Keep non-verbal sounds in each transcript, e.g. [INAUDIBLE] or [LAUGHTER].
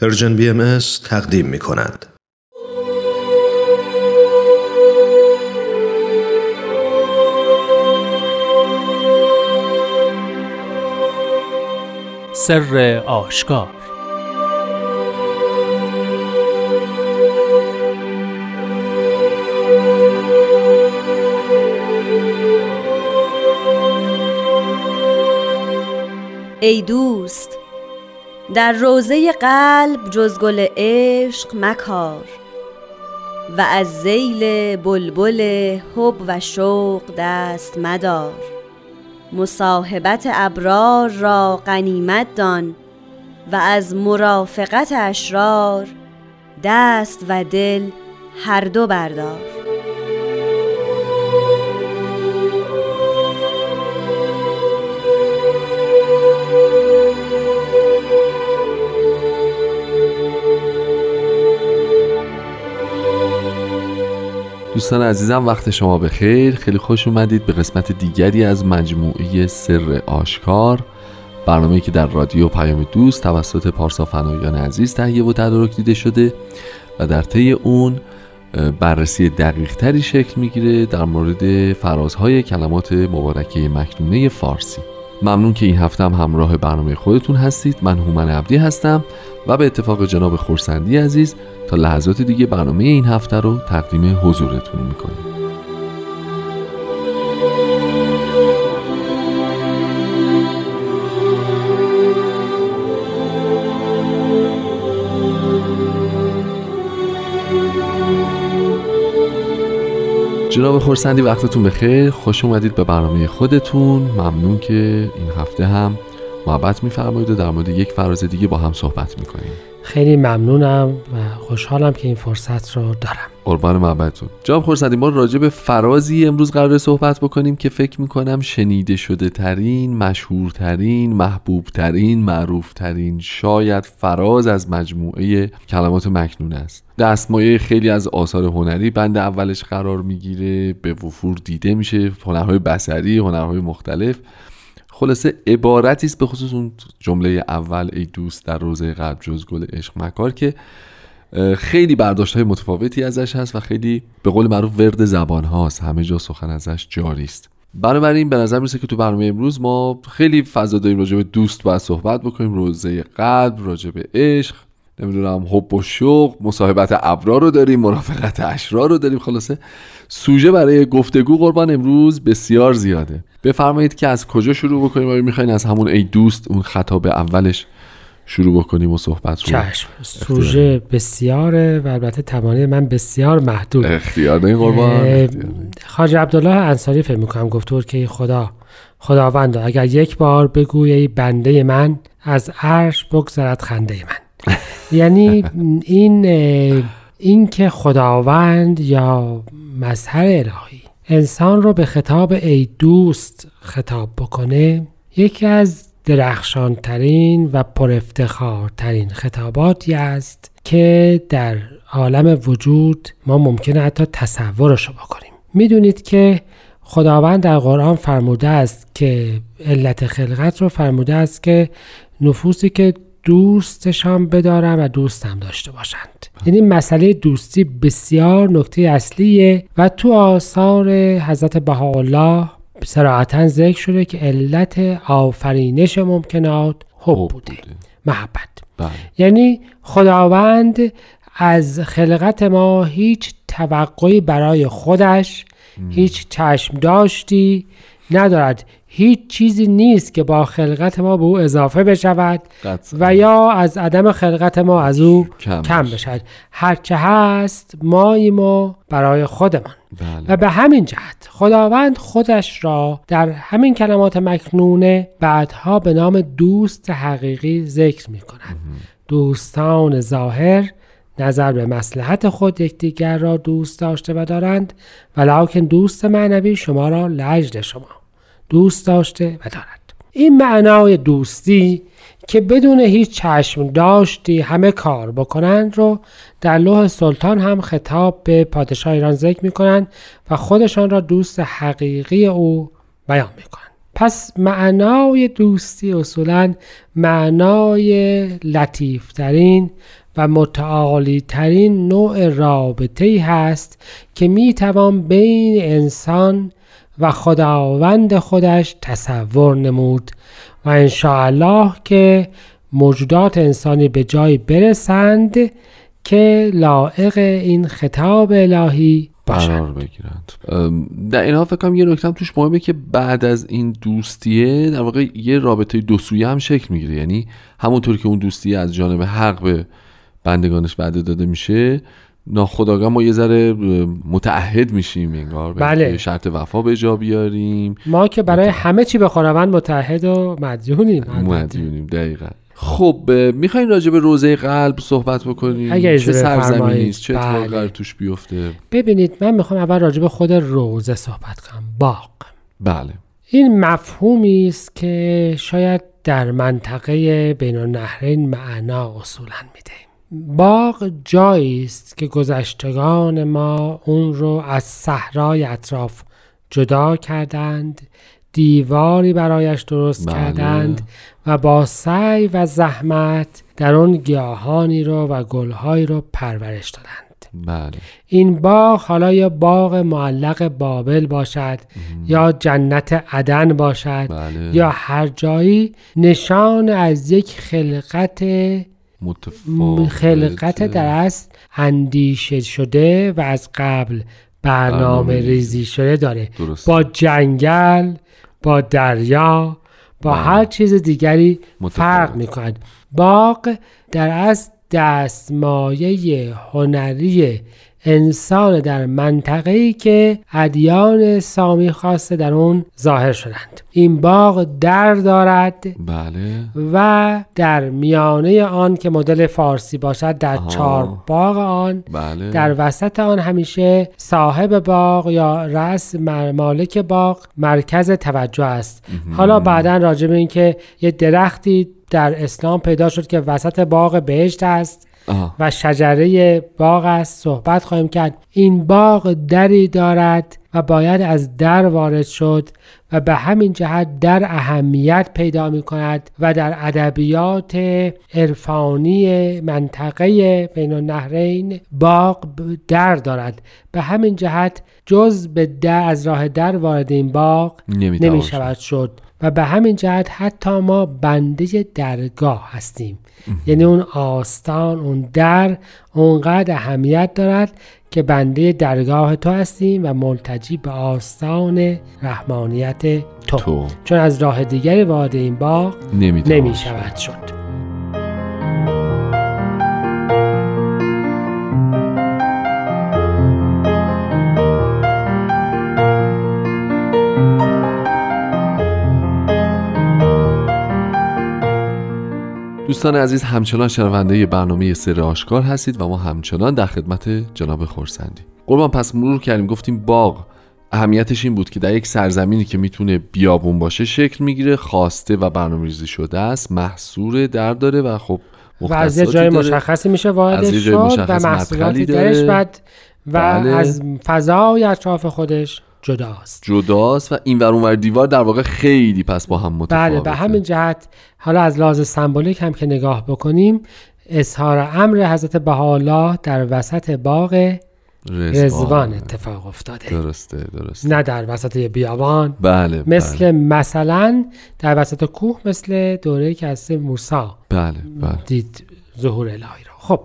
پرژن بی ام تقدیم می کند. سر آشکار ای دوست در روزه قلب جز گل عشق مکار و از زیل بلبل حب و شوق دست مدار مصاحبت ابرار را غنیمت دان و از مرافقت اشرار دست و دل هر دو بردار دوستان عزیزم وقت شما به خیر خیلی خوش اومدید به قسمت دیگری از مجموعه سر آشکار برنامه که در رادیو پیام دوست توسط پارسا فنایان عزیز تهیه و تدارک دیده شده و در طی اون بررسی دقیق تری شکل می‌گیره در مورد فرازهای کلمات مبارکه مکنونه فارسی. ممنون که این هفته هم همراه برنامه خودتون هستید. من هومن عبدی هستم و به اتفاق جناب خورسندی عزیز تا لحظات دیگه برنامه این هفته رو تقدیم حضورتون می‌کنیم. جناب خورسندی وقتتون بخیر. خوش اومدید به برنامه خودتون. ممنون که این هفته هم محبت میفرمایید و در مورد یک فراز دیگه با هم صحبت می‌کنیم. خیلی ممنونم و خوشحالم که این فرصت رو دارم. قربان محبتتون. جناب خورسندی ما راجع به فرازی امروز قرار صحبت بکنیم که فکر می‌کنم شنیده شده ترین مشهورترین محبوب ترین معروف ترین شاید فراز از مجموعه کلمات مکنون است. دستمایه خیلی از آثار هنری بند اولش قرار می‌گیره به وفور دیده میشه هنرهای بسری هنرهای مختلف. خلاصه عبارتی است به خصوص اون جمله اول ای دوست در روزه قلب جز گل عشق مکار که خیلی برداشت های متفاوتی ازش هست و خیلی به قول معروف ورد زبان هاست همه جا سخن ازش جاری است. بنابراین به نظر می‌رسه که تو برنامه امروز ما خیلی فضا داریم راجع به دوست باید صحبت بکنیم روزه قلب راجع به عشق نمی‌دونم حب و شوق مصاحبت ابرار رو داریم مرافقت اشرار رو داریم. خلاصه سوژه برای گفتگو قربان امروز بسیار زیاده. بفرمایید که از کجا شروع بکنیم؟ آیا می‌خواین از همون ای دوست اون خطاب اولش شروع بکنیم و صحبت رو چشم. سوژه بسیاره و البته توانایی من بسیار محدود. اختیار داریم قربان. خاج عبدالله انصاری فکر می‌کنم گفتور که خدا خداوند اگر یک بار بگوی ای بنده من از عرش بگذرد خنده من. [LAUGHS] یعنی این این که خداوند یا مظهر الهی انسان رو به خطاب ای دوست خطاب بکنه یکی از درخشانترین و پرافتخارترین خطاباتی است که در عالم وجود ما ممکنه حتی تصورش رو بکنیم. می‌دونید که خداوند در قرآن فرموده است که علت خلقت رو فرموده است که نفوسی که دوستشان بدارن و دوستم داشته باشند. یعنی مسئله دوستی بسیار نکته اصلیه و تو آثار حضرت بهاءالله سراحتا ذکر شده که علت آفرینش ممکنات حب بوده. محبت. بله. یعنی خداوند از خلقت ما هیچ توقعی برای خودش هیچ چشم داشتی ندارد. هیچ چیزی نیست که با خلقت ما به او اضافه بشود و یا از عدم خلقت ما از او کم, کم بشود. هرچه هست ماییم و برای خودمان. بله. و به همین جهت خداوند خودش را در همین کلمات مکنونه بعدها به نام دوست حقیقی ذکر می کند دوستان ظاهر نظر به مسلحت خود یکدیگر را دوست داشته و دارند ولیکن دوست معنوی شما را لجد شما. دوست داشته و دارد. این معنای دوستی که بدون هیچ چشم داشتی همه کار بکنند رو در لوح سلطان هم خطاب به پادشاه ایران ذکر می کنند و خودشان را دوست حقیقی او بیان می کنند پس معنای دوستی اصولا معنای لطیفترین و متعالی ترین نوع رابطه هست که می توان بین انسان و خداوند خودش تصور نمود و انشاءالله که موجودات انسانی به جای برسند که لائق این خطاب الهی قرار بگیرند. در این حال فکر کنم یه نکته توش مهمه که بعد از این دوستیه در واقع یه رابطه دو سویه هم شکل می‌گیره. یعنی همونطور که اون دوستیه از جانب حق به بندگانش وعده داده میشه ناخداگاه ما یه ذره متعهد میشیم انگار. بله. شرط وفا به جا بیاریم. ما که برای همه چی به خداوند متحد و مدیونیم مدیونیم دقیقا. خب می‌خواین راجع به روزه قلب صحبت بکنیم؟ اگه چه سرزمینی است؟ چه بله. اتفاقی توش بیفته؟ ببینید من می‌خوام اول راجع به خود روزه صحبت کنم. باغ. بله. این مفهومی است که شاید در منطقه بین النهرین معنا اصولا میده. باغ جایی است که گذشتگان ما اون رو از صحرای اطراف جدا کردند دیواری برایش درست بله. کردند و با سعی و زحمت در آن گیاهانی رو و گلهایی رو پرورش دادند. بله. این باغ حالا یا باغ معلق بابل باشد یا جنت عدن باشد بله. یا هر جایی نشان از یک خلقت متفاوت خلقت در اصل اندیشه شده و از قبل برنامه برنامه ریزی شده داره درست. با جنگل با دریا با بله. هر چیز دیگری متفاوت. فرق می کند باغ در اصل دستمایه هنری انسان در منطقه ای که ادیان سامی خواسته در اون ظاهر شدند. این باغ در دارد بله. و در میانه آن که مدل فارسی باشد در آها. چهار باغ آن بله. در وسط آن همیشه صاحب باغ یا رأس مر- مالک باغ مرکز توجه است. حالا بعدا راجع به اینکه یه درختی در اسلام پیدا شد که وسط باغ بهشت است. و شجره باغ است. صحبت خواهیم کرد. این باغ دری دارد و باید از در وارد شد و به همین جهت در اهمیت پیدا می کند و در ادبیات عرفانی منطقه بین النهرین باغ در دارد. به همین جهت جز به در از راه در وارد این باغ نمی‌توان نمی شود شد. و به همین جهت حتی ما بنده درگاه هستیم. یعنی اون آستان اون در اونقدر اهمیت دارد که بنده درگاه تو هستیم و ملتجی به آستان رحمانیت تو, تو. چون از راه دیگری وارد این باغ نمی شود شد. دوستان عزیز همچنان شنونده برنامه سر آشکار هستید و ما همچنان در خدمت جناب خورسندی قربان پس مرور کردیم گفتیم باغ اهمیتش این بود که در یک سرزمینی که می‌تونه بیابون باشه شکل می‌گیره خواسته و برنامه‌ریزی شده است محصور در داره و خب و از یه جای. مشخصی میشه وارد شد و محصولاتی درش. بعد و بله. از فضای اطراف خودش جداست. جداست و این ور اونور دیوار در واقع خیلی پس با هم متفاوته. بله به همین جهت حالا از لحاظ سمبولیک هم که نگاه بکنیم اظهار امر حضرت بهاءالله در وسط باغ رزوان اتفاق افتاده. درسته درسته. نه در وسط بیابان. بله مثل مثلا در وسط کوه مثل دوره که از موسی بله بله. دید ظهور الهی رو. خب.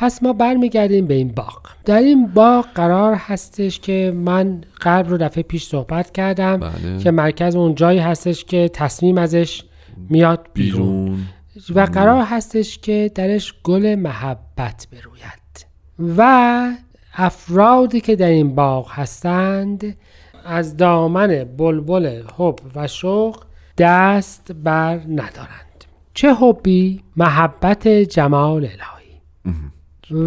پس ما برمیگردیم به این باغ. در این باغ قرار هستش که من قبل رو دفعه پیش صحبت کردم بله. که مرکز اون جایی هستش که تصمیم ازش میاد بیرون, بیرون. و قرار هستش که درش گل محبت بروید. و افرادی که در این باغ هستند از دامن بلبل حب و شوق دست بر ندارند. چه حبی؟ محبت جمال الهی.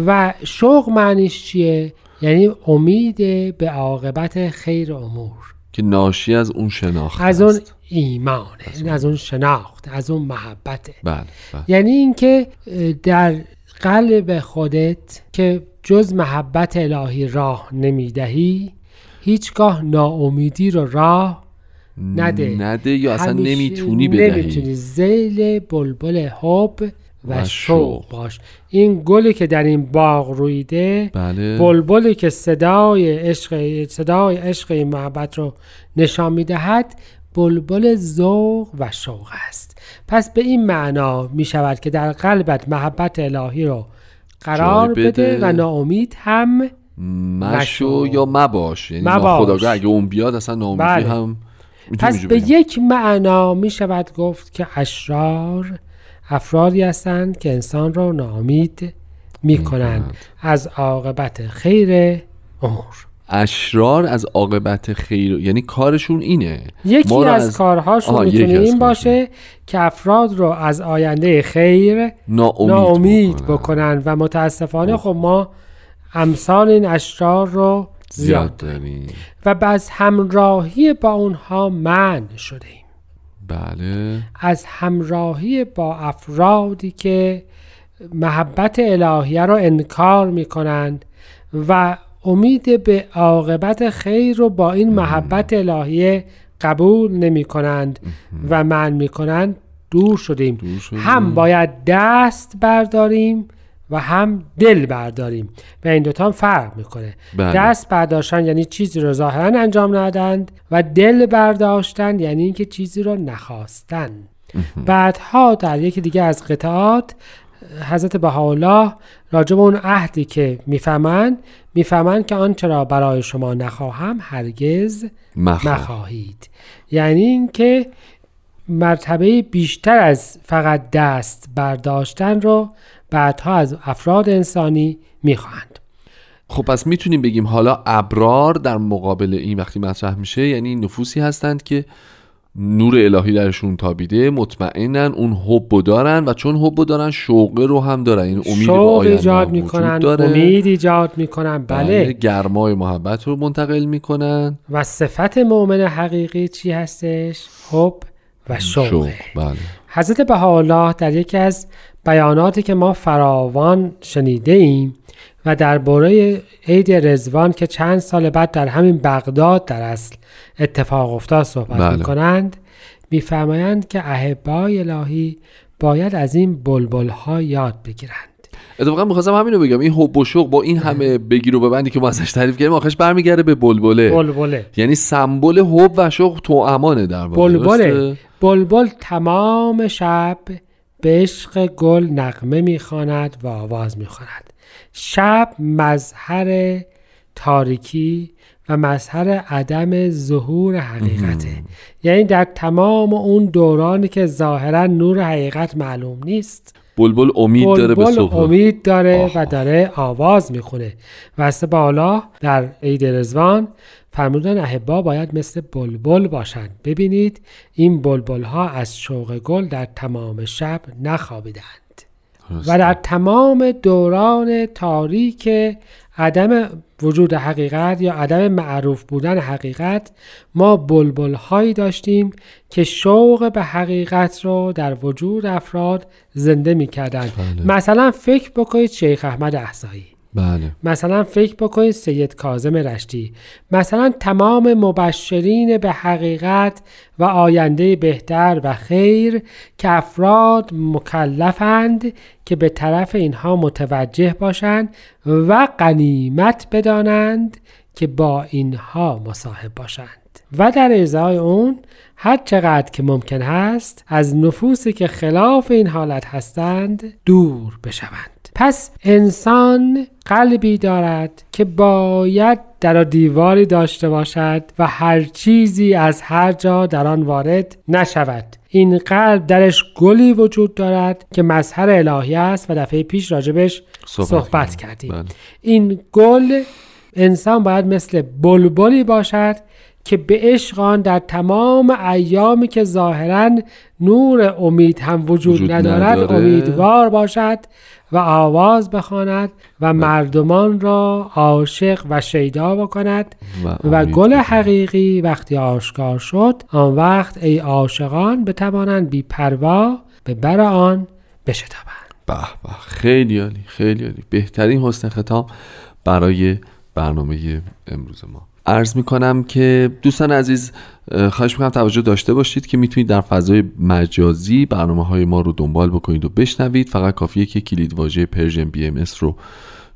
و شوق معنیش چیه؟ یعنی امید به عاقبت خیر امور. که ناشی از اون شناخت از اون. ایمانه یعنی از اون شناخت از اون محبته بله بله. یعنی اینکه در قلب خودت که جز محبت الهی راه نمی‌دهی هیچگاه ناامیدی رو راه نده. نده یا اصلا نمی‌تونی نمی‌تونی بدهی. زیل بلبل حب و, شوق. باش این گلی که در این باغ رویده بله بلبلی که صدای عشق صدای عشق محبت رو نشان می‌دهد بلبل ذوق و شوق است پس به این معنا می شود که در قلبت محبت الهی رو قرار بده. بده. و ناامید هم مشو. یا مباش یعنی. ناخداگاه اگه اون بیاد اصلا ناامیدی بله. هم پس به. یک معنا می شود گفت که اشرار افرادی هستند که انسان را ناامید می کنند از عاقبت خیر امور. اشرار از عاقبت خیر یعنی کارشون اینه. یکی ما رو از, کارهاشون می‌تونه از این. باشه که افراد رو از آینده خیر ناامید, ناامید بکنن. بکنند و متاسفانه خب ما امثال این اشرار رو زیاد زیاد داریم. و از همراهی با اونها منع شده ایم بله. از همراهی با افرادی که محبت الهیه را انکار می کنند و امید به عاقبت خیر رو با این محبت الهیه قبول نمی کنند و من می کنند دور شدیم. دور شدیم. هم باید دست برداریم و هم دل برداریم. و این دوتا هم فرق می‌کنه. بله. دست برداشتن یعنی چیزی رو ظاهرا انجام ندادند و دل برداشتن یعنی اینکه چیزی رو نخواستن. بعدها در یکی دیگه از قطعات حضرت بهاءالله راجع به اون عهدی که می‌فهمند می‌فهمند که آنچه را برای شما نخواهم هرگز مخواه. نخواهید یعنی اینکه مرتبه بیشتر از فقط دست برداشتن رو بعدها از افراد انسانی می‌خواهند. خب پس می‌تونیم بگیم حالا ابرار در مقابل این وقتی مطرح میشه یعنی نفوسی هستند که نور الهی درشون تابیده مطمئنن اون حب دارن و چون حب دارن شوقه رو هم دارن. این امید به آینده ایجاد می‌کنن داره. امید ایجاد می‌کنن. بله بله. گرمای محبت رو منتقل می‌کنن. و صفت مؤمن حقیقی چی هستش؟ حب و شوق شوق بله. حضرت بهاءالله در یکی از بیاناتی که ما فراوان شنیده ایم و درباره عید رزوان که چند سال بعد در همین بغداد در اصل اتفاق افتاد صحبت بله. می کنند میفرمایند که احبای الهی باید از این بلبل ها یاد بگیرند. اتفاقا می‌خواستم همینو بگم این حب و شوق با این همه بگیر و ببندی که ما ازش تعریف کردیم آخرش برمیگرده به بلبله. بلبله. یعنی سمبل حب و شوق تو امانه در واقع بلبله؟ بلبل تمام شب به عشق گل نغمه می‌خواند و آواز می‌خواند. شب مظهر تاریکی و مظهر عدم ظهور حقیقته. یعنی در تمام اون دورانی که ظاهرا نور حقیقت معلوم نیست بلبل امید داره به بلبل صبح. امید داره آه. و داره آواز می‌خونه. و از بالا در عید رزوان فرمودن احبا باید مثل بلبل باشند. ببینید این بلبل ها از شوق گل در تمام شب نخوابیدند. و در تمام دوران تاریک عدم وجود حقیقت یا عدم معروف بودن حقیقت ما بلبل هایی داشتیم که شوق به حقیقت رو در وجود افراد زنده می کردن. مثلا فکر بکنید شیخ احمد احسایی. بله. مثلا فکر بکنید سید کاظم رشتی. مثلا تمام مبشرین به حقیقت و آینده بهتر و خیر که افراد مکلفند که به طرف اینها متوجه باشند و غنیمت بدانند که با اینها مصاحب باشند. و در ازای اون هر چقدر که ممکن هست از نفوسی که خلاف این حالت هستند دور بشوند. پس انسان قلبی دارد که باید در دیواری داشته باشد و هر چیزی از هر جا در آن وارد نشود این قلب درش گلی وجود دارد که مظهر الهی است و دفعه پیش راجبش صحبت صحبت, کردیم. کردیم بله. این گل انسان باید مثل بلبلی باشد که به عشق آن در تمام ایامی که ظاهرا نور امید هم وجود, وجود ندارد نداره. امیدوار باشد و آواز بخواند و مردمان را عاشق و شیدا بکند و و گل. حقیقی وقتی آشکار شد آن وقت ای عاشقان بتوانند بی پروا به بر آن بشتابند. به به خیلی عالی خیلی عالی. بهترین حسن ختام برای برنامه امروز ما. عرض می‌کنم که دوستان عزیز خواهش می‌کنم توجه داشته باشید که می‌تونید در فضای مجازی برنامه های ما رو دنبال بکنید و بشنوید. فقط کافیه که کلید واژه Persian BM رو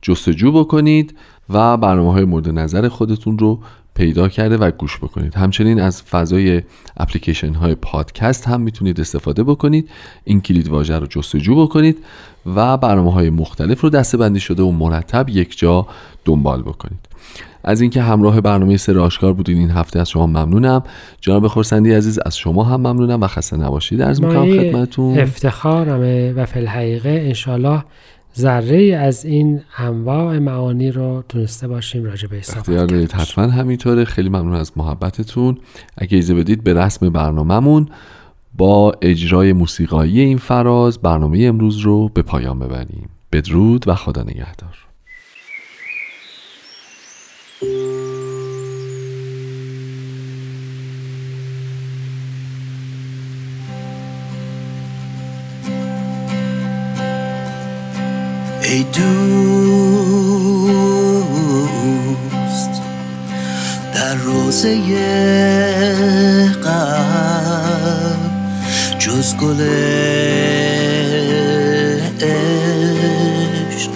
جستجو بکنید و برنامه های مورد نظر خودتون رو پیدا کرده و گوش بکنید. همچنین از فضای اپلیکیشن های پادکست هم می‌تونید استفاده بکنید. این کلید واژه رو جستجو بکنید و برنامه های مختلف رو دسته بندی شده و مرتب یک جا دنبال بکنید. از اینکه همراه برنامه سر آشکار بودین این هفته از شما ممنونم. جناب خورسندی عزیز از شما هم ممنونم و خسته نباشید. از می‌کنم خدمتتون. افتخارمه و فی الحقیقه انشالله ذره از این انواع معانی رو تونسته باشیم راجع به اختیار دارید. حتما همینطوره. خیلی ممنون از محبتتون. اگه ایزه بدید به رسم برنامهمون با اجرای موسیقایی این فراز برنامه امروز رو به پایان ببریم. بدرود و خدا نگهدار. ای دوست در روزه قلب جز گل عشق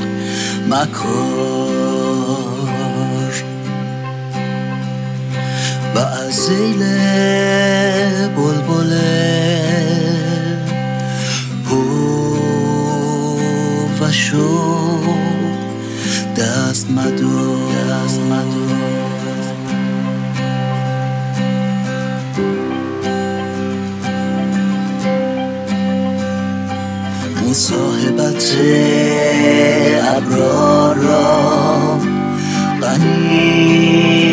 مکار و از زیل مصاحبت ابرار را غنیمتان